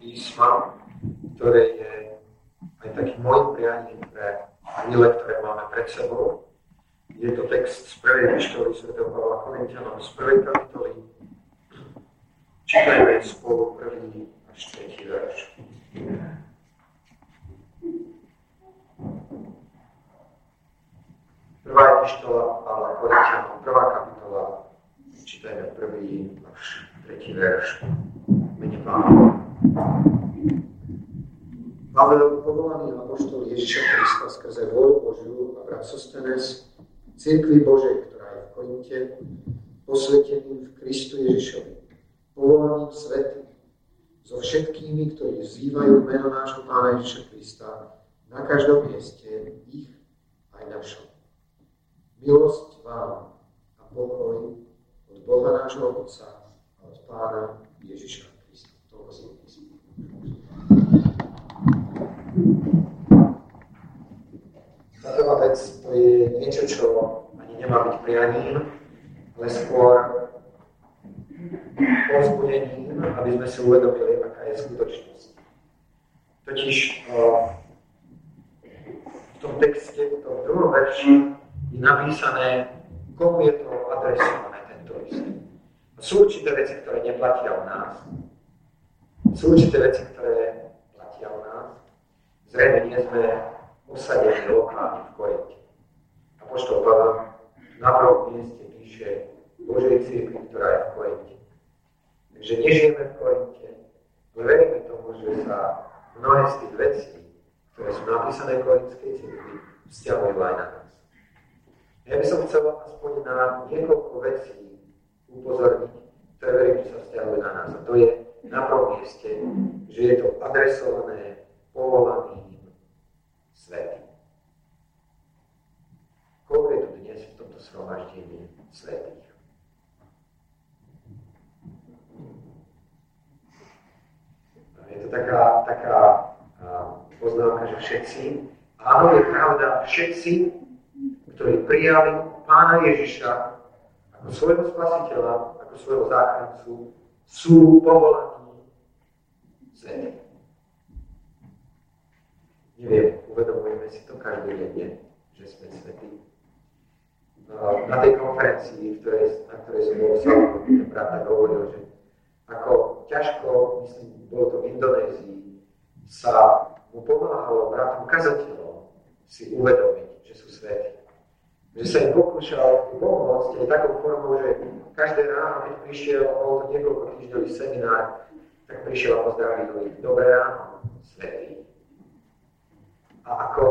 písma, ktoré je aj takým môjim prianím pre chvíle, ktoré máme pred sebou. Je to text z prvej pištoly Sv. Pavla Korintianom z prvej kapitoly. Čítajme spolu prvý až tretí verš. Prvá pištola Pavla Korintianom, prvá kapitola, čítajme prvý až tretí verš. Pavel, povolaný apoštol Ježiša Krista skrze vôľu Božiu a brat Sostenes, Cirkvi Božej, ktorá je v Korinte, posvetený v Kristu Ježišovi, povolaný svetým, so všetkými, ktorí vzývajú meno nášho Pána Ježiša Krista na každom mieste, ich aj našom. Milosť vám a pokoj od Boha nášho Otca a od Pána Ježiša prvá vec to je niečo, čo ani nemá byť prianím, ale skôr povzbudením, aby sme si uvedomili, aká je skutočnosť. Totiž v tom texte, v tom druhom verši je napísané, komu je to adresované, tento list. Sú určité veci, ktoré neplatia u nás. Sú určité veci, ktoré platia u nás. Zrejme nie sme osadení lokálne v Korinte. A poštol Pavel na prvom mieste píše Božej církvi, ktorá je v Korinte. Takže nežijeme v Korinte, ale veríme tomu, že sa mnohé z tých vecí, ktoré sú napísané v Korinskej církvi, vzťahujú aj na nás. Ja by som chcel aspoň na niekoľko vecí upozorniť, ktoré verím, že sa vzťahujú na nás. A to je na mieste, že je to adresované povolaným svetým. Koľko je tu dnes v tomto shromaždení svetých? Je to taká, taká poznámka, že všetci. Áno, je pravda, všetci, ktorí prijali Pána Ježiša ako svojho spasiteľa, ako svojho záchrancu, sú povolaní svetí. Neviem, uvedomujeme si to každý deň, že sme svetí. Na tej konferencii, ktorej, na ktorej som bol sám, ten brat hovoril, že ako ťažko, myslím, bolo to v Indonézii, sa mu pomáhalo bratom kazateľom si uvedomiť, že sú svetí. Že sa im pokúšal pomôcť aj takou formou, že každé ráno, keď prišiel, bol to niekoľko týždňový seminár, tak prišiel a pozdravil ich. Dobré ráno, svetí. A ako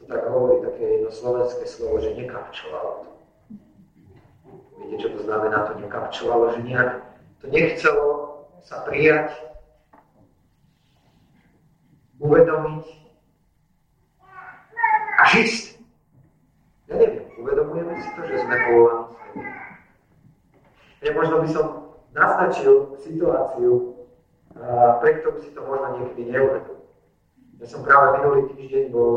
to tak hovorí také jedno slovenské slovo, že nekapčovalo to. Viete, čo to znamená to nekapčovalo? Že nejak to nechcelo sa prijať, uvedomiť a žiť. Ja neviem, uvedomujeme si to, že sme povolaní Ja možno by som naznačil situáciu, pre ktorú si to možno niekedy neuvedomí. Ja som práve minulý týždeň bol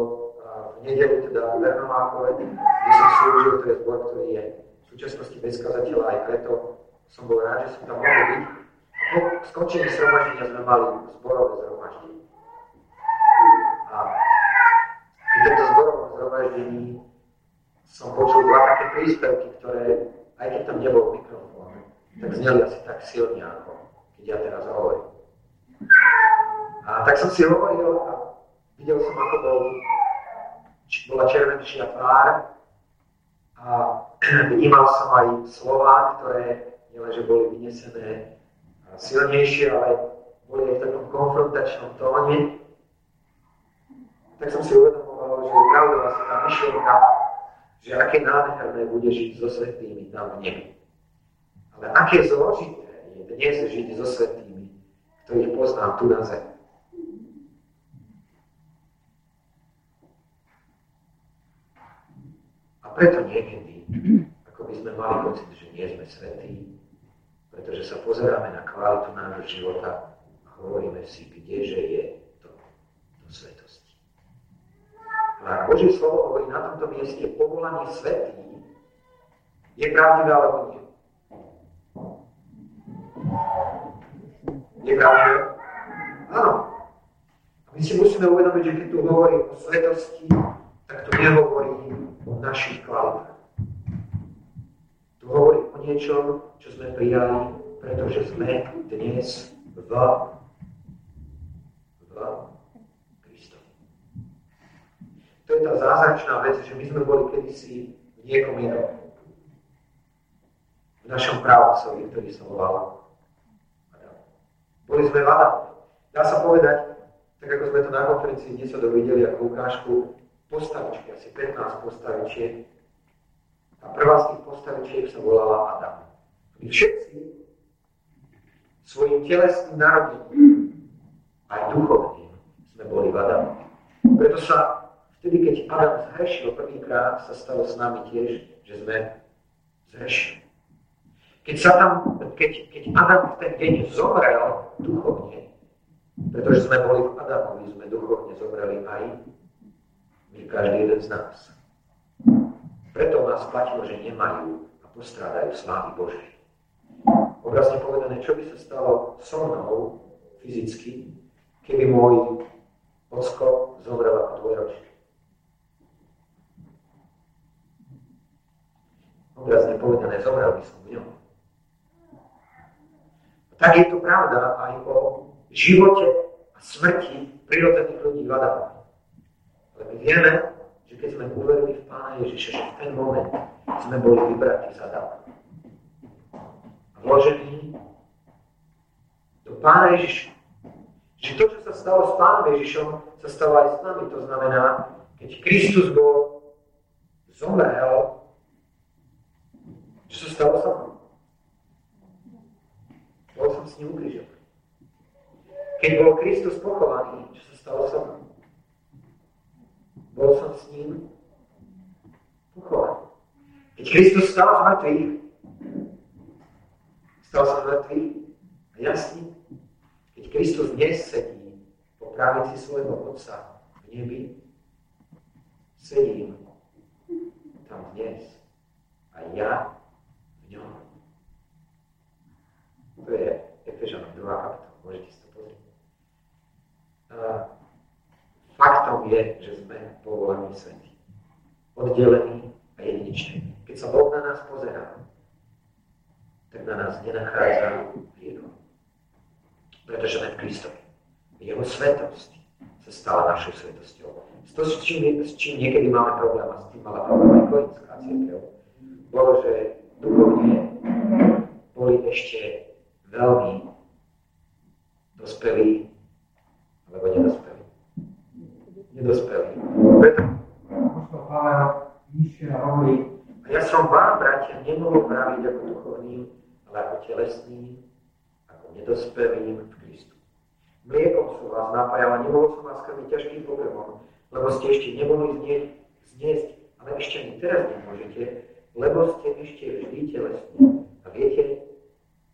v nedelu teda v Vernomákove, kde som slúžil, to je zbor, ktorý je v súčasnosti bez kazateľa, aj preto som bol rád, že som tam mohol byť. Po skončení zhromaždenia sme mali zborové zhromaždenie. A pri tomto zborovom zhromaždení som počul dva také príspevky, ktoré, aj keď tam nebol mikrofón, tak zneli asi tak silne, ako keď ja teraz hovorím. A tak som si hovoril a Videl som, ako bol, bola červenšia tvár a vnímal som aj slova, ktoré nielenže boli vynesené silnejšie, ale boli v takom konfrontačnom tóne. Tak som si uvedomoval, že je pravda asi tá myšlienka, že aké nádherné bude žiť so svetými tam v nebi. Ale aké zložité je dnes žiť so svetými, ktorých poznám tu na zemi. preto niekedy, ako by sme mali pocit, že nie sme svetí, pretože sa pozeráme na kvalitu nášho života a hovoríme si, kdeže je to do svetosti. A Božie slovo hovorí na tomto mieste povolaný svetý, je pravdivé alebo nie? Je pravda? Áno. My si musíme uvedomiť, že keď tu hovorí o svetosti, tak to nehovorí o našich kvalitách. Tu hovorí o niečom, čo sme prijali, pretože sme dnes v Kristovi. To je tá zázračná vec, že my sme boli kedysi v niekom inom. V našom právcovi, ktorý sa volal. Boli sme v. Dá sa povedať, tak ako sme to na konferencii dnes dovideli ako ukážku, postavičky, asi 15 postavičiek. A prvá z tých postavičiek sa volala Adam. My všetci svojim telesným narodením, aj duchovným, sme boli v Adamu. Preto sa vtedy, keď Adam zhrešil prvýkrát, sa stalo s nami tiež, že sme zhrešili. Keď, sa tam, keď, keď Adam v ten deň zomrel duchovne, pretože sme boli v Adamovi, sme duchovne zomreli aj my, každý jeden z nás. Preto nás platilo, že nemajú a postrádajú slávy Božej. Obrazne povedané, čo by sa stalo so mnou fyzicky, keby môj ocko zomrel ako dvojročný. Obrazne povedané, zomrel by som v ňom. Tak je to pravda aj o živote a smrti prirodzených ľudí v Adamovi. Ale my vieme, že keď sme uverili v Pána Ježiša, že v ten moment sme boli vybratí z Adama. A vložení do Pána Ježiša. Že to, čo sa stalo s Pánom Ježišom, sa stalo aj s nami. To znamená, keď Kristus bol zomrel, čo sa stalo sa mnou? Bol som s ním ukrižovaný. Keď bol Kristus pochovaný, čo sa stalo so mnou? Bol som s ním pochovaný. Keď Kristus stal z mŕtvych, stal sa z mŕtvych a jasný, keď Kristus dnes sedí po pravici svojho Otca v nebi, sedím tam dnes a ja v ňom. To je Efežanom 2 kapitola. Môžete si faktom je, že sme povolaní svety. Oddelení a jedinečný. Keď sa Boh na nás pozerá, tak na nás nenachádza hriech. Pretože sme v Kristovi. Jeho svetosť sa stala našou svetosťou. To, s čím, s čím niekedy máme problém, a s tým mala problém aj kojinská církev, bolo, že duchovne boli ešte veľmi dospelí alebo nedospelí. Nedospelí. Preto apostol Pavel píše a hovorí, a ja som vám, bratia, nemohol praviť ako duchovným, ale ako telesným, ako nedospelým v Kristu. Mliekom som vás napájal a som vás krmiť ťažkým pokrmom, lebo ste ešte nemohli znieť, zniesť, ale ešte ani teraz nemôžete, lebo ste ešte vždy telesní. A viete,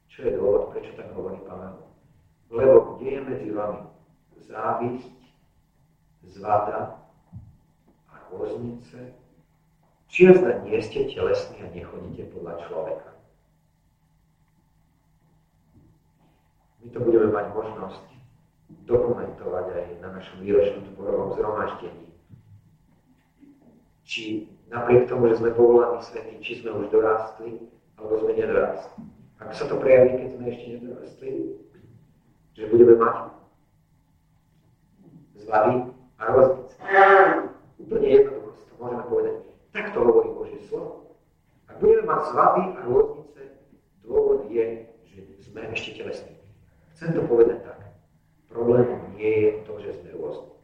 čo je dôvod, prečo tak hovorí Pavel? Lebo kde je medzi vami závisť, zvada a rôznice, či zda nie ste telesní a nechodíte podľa človeka. My to budeme mať možnosť dokumentovať aj na našom výročnom zborovom zhromaždení. Či napriek tomu, že sme povolaní svetí, či sme už dorástli, alebo sme nedorástli. Ako sa to prejaví, keď sme ešte nedorástli? Že budeme mať zvady a roznice. Úplne jednoducho to môžeme povedať. Tak to hovorí Božie slovo. Ak budeme mať zvady a rôznice, dôvod je, že sme ešte telesní. Chcem to povedať tak. Problémom nie je to, že sme rôzni.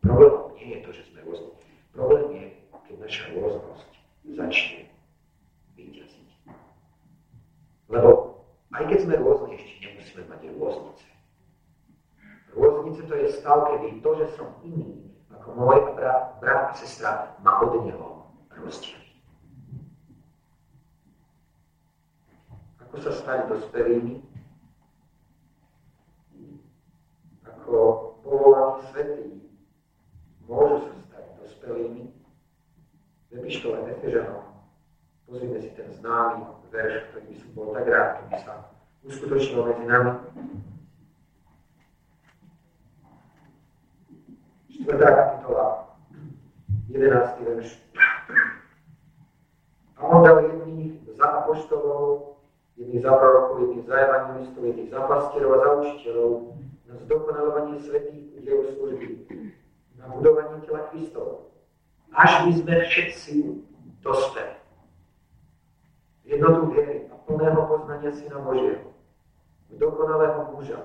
Problémom nie je to, že sme rôzni. Problém je, keď naša rôznosť začne vyťaziť. Lebo aj keď sme rôzni, ešte nemusíme mať rôznice. Rôznice to je stav, kedy to, že som iný, ako môj brat, brat a sestra, ma od neho rozdielí. Stať dospelými? Ako povolaní svetí môžu sa stať dospelými? V epištole Efežanom pozrime si ten známy verš, ktorý by som bol tak rád, keby sa uskutočnil medzi nami. Štvrtá kapitola, 11. verš. A on dal jedných za apoštolov, jedných za prorokov, jedných za evangelistov, jedných za pastierov a za učiteľov na zdokonalovanie svetých diel služby, na budovanie tela Kristova. Až by sme všetci dospeli. Jednotu viery a plného poznania Syna Božieho, dokonalého muža,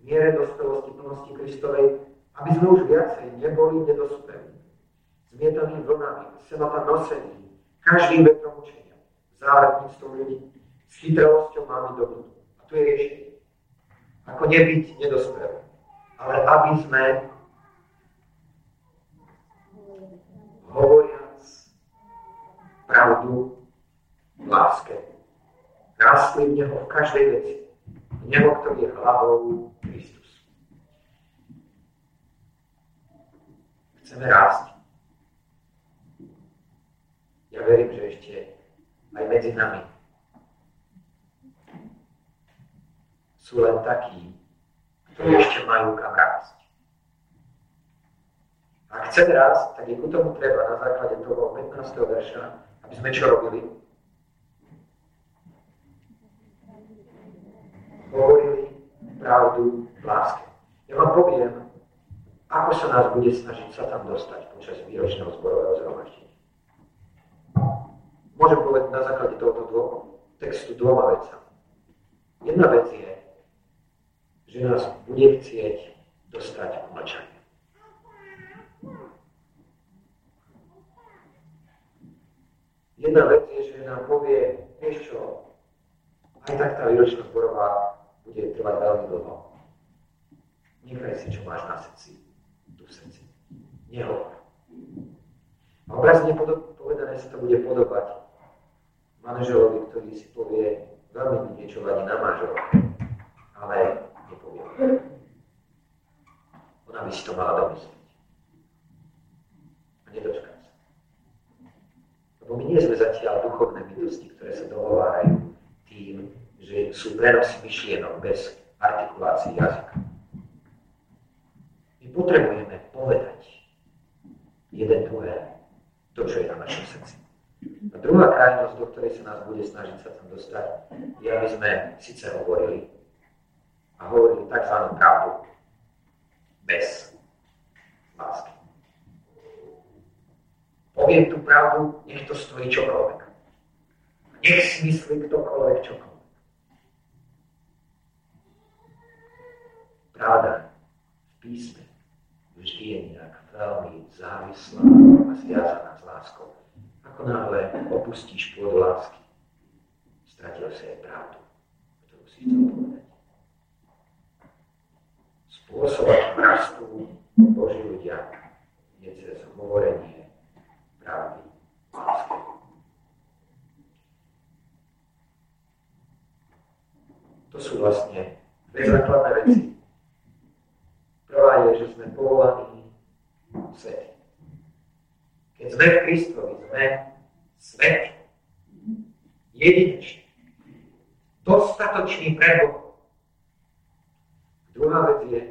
v miere dospelosti plnosti Kristovej, aby sme už viacej neboli nedospeli, zmietaní vlnami, semata nosení, každým vetrom učenia, závetníctvom ľudí, s chytrosťou máme dobu. A tu je riešenie. Ako nebyť nedospelý, ale aby sme hovoriac pravdu v láske. Rástli v Neho v každej veci. V Neho, ktorý je hlavou Kristus. Chceme rásť. Ja verím, že ešte aj medzi nami sú len takí, ktorí ešte majú kam rásť. Ak chceme rásť, tak je ku tomu treba na základe toho 15. verša, aby sme čo robili? Hovorili pravdu v láske. Ja vám poviem, ako sa nás bude snažiť sa tam dostať počas výročného zborového zhromaždenia. Môžem povedať na základe tohoto dvoch, textu dvoma vecami. Jedna vec je, že nás bude chcieť dostať k. Jedna vec je, že nám povie, vieš čo, aj tak tá výročná zborová bude trvať veľmi dlho. Nechaj si, čo máš na srdci, tu v srdci. Nehovor. A obrazne povedané sa to bude podobať manželovi, ktorý si povie, veľmi mi niečo vadí na manželovi, ale nepovie. Ona by si to mala domyslieť. A nedočkať sa. Lebo my nie sme zatiaľ duchovné bytosti, ktoré sa dohovárajú tým, prenosy myšlienok bez artikulácie jazyka. My potrebujeme povedať jeden druhé to, čo je na našom srdci. A druhá krajnosť, do ktorej sa nás bude snažiť sa tam dostať, je, aby sme síce hovorili a hovorili tzv. pravdu bez lásky. Poviem tú pravdu, nech to stojí čokoľvek. Nech si myslí ktokoľvek čokoľvek. Pravda v písme vždy je nejak veľmi závislá a zviazaná s láskou. Ako náhle opustíš pôd lásky, stratil si aj pravdu, ktorú si chcel povedať. Spôsob, rastú Boží ľudia, je cez hovorenie pravdy lásky. To sú vlastne dve základné veci. Prvá je, že sme povolaní svety. Keď sme v Kristovi, sme svet. Jedinečný. Dostatočný pre Boha. Druhá vec je,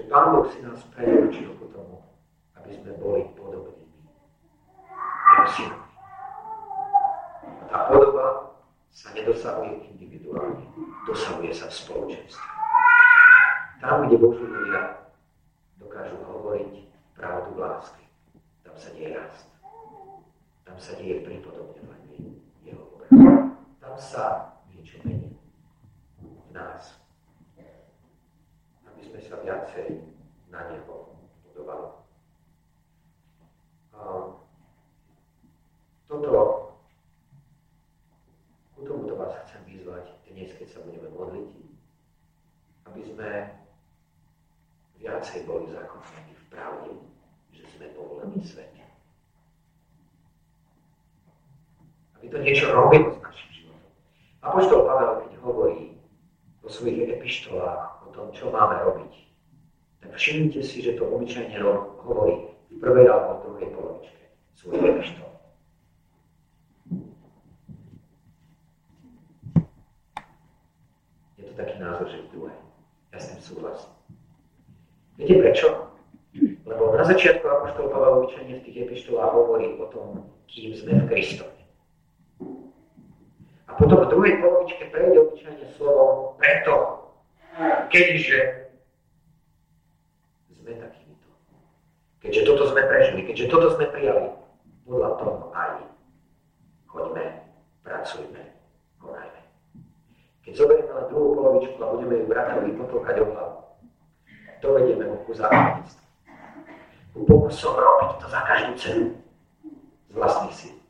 že Pán Boh si nás predurčil k tomu, aby sme boli podobní. A tá podoba sa nedosahuje individuálne, dosahuje sa v spoločenstve. Tam, kde Boží ľudia dokážu hovoriť pravdu v láske, tam sa deje rast. Tam sa deje pripodobňovanie jeho obrazu. Tam sa niečo robiť s našim životom. Apoštol Pavel, keď hovorí vo svojich epištolách o tom, čo máme robiť, tak všimnite si, že to obyčajne hovorí v prvej alebo druhej polovičke svojich epištol. Je to taký názor, že v druhej. Ja s tým súhlasím. Viete prečo? Lebo na začiatku Apoštol Pavel obyčajne v tých epištolách hovorí o tom, kým sme v Kristovi. A potom v druhej polovičke prejde obyčajne slovo preto, keďže sme takýmito. Keďže toto sme prežili, keďže toto sme prijali, podľa toho aj choďme, pracujme, konajme. Keď zoberieme len druhú polovičku a budeme ju bratovi potlkať o hlavu, dovedieme ho ku zákonnictvu. Ku pokusom robiť to za každú cenu z vlastných síl.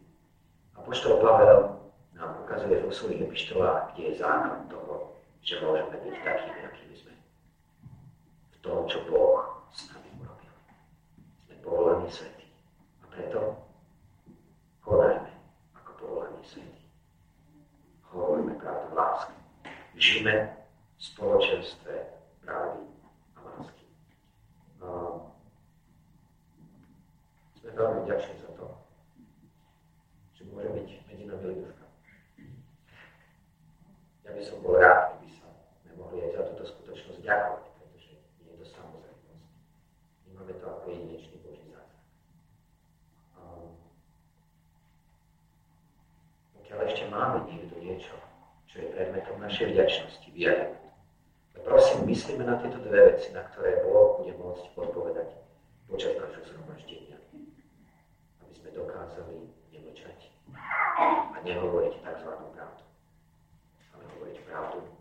A poštol Pavel nám ukazuje vo svojich epištolách, kde je základ toho, že môžeme byť takými, akými sme. V tom, čo Boh s nami urobil. Sme povolaní svetí. A preto konajme ako povolaní svetí. Hovoríme pravdu v láske. Žijeme v ešte máme niekto niečo, čo je predmetom našej vďačnosti, viery. No prosím, myslíme na tieto dve veci, na ktoré Boh bude môcť odpovedať počas nášho zhromaždenia. Aby sme dokázali nemlčať a nehovoriť tzv. pravdu, ale hovoriť pravdu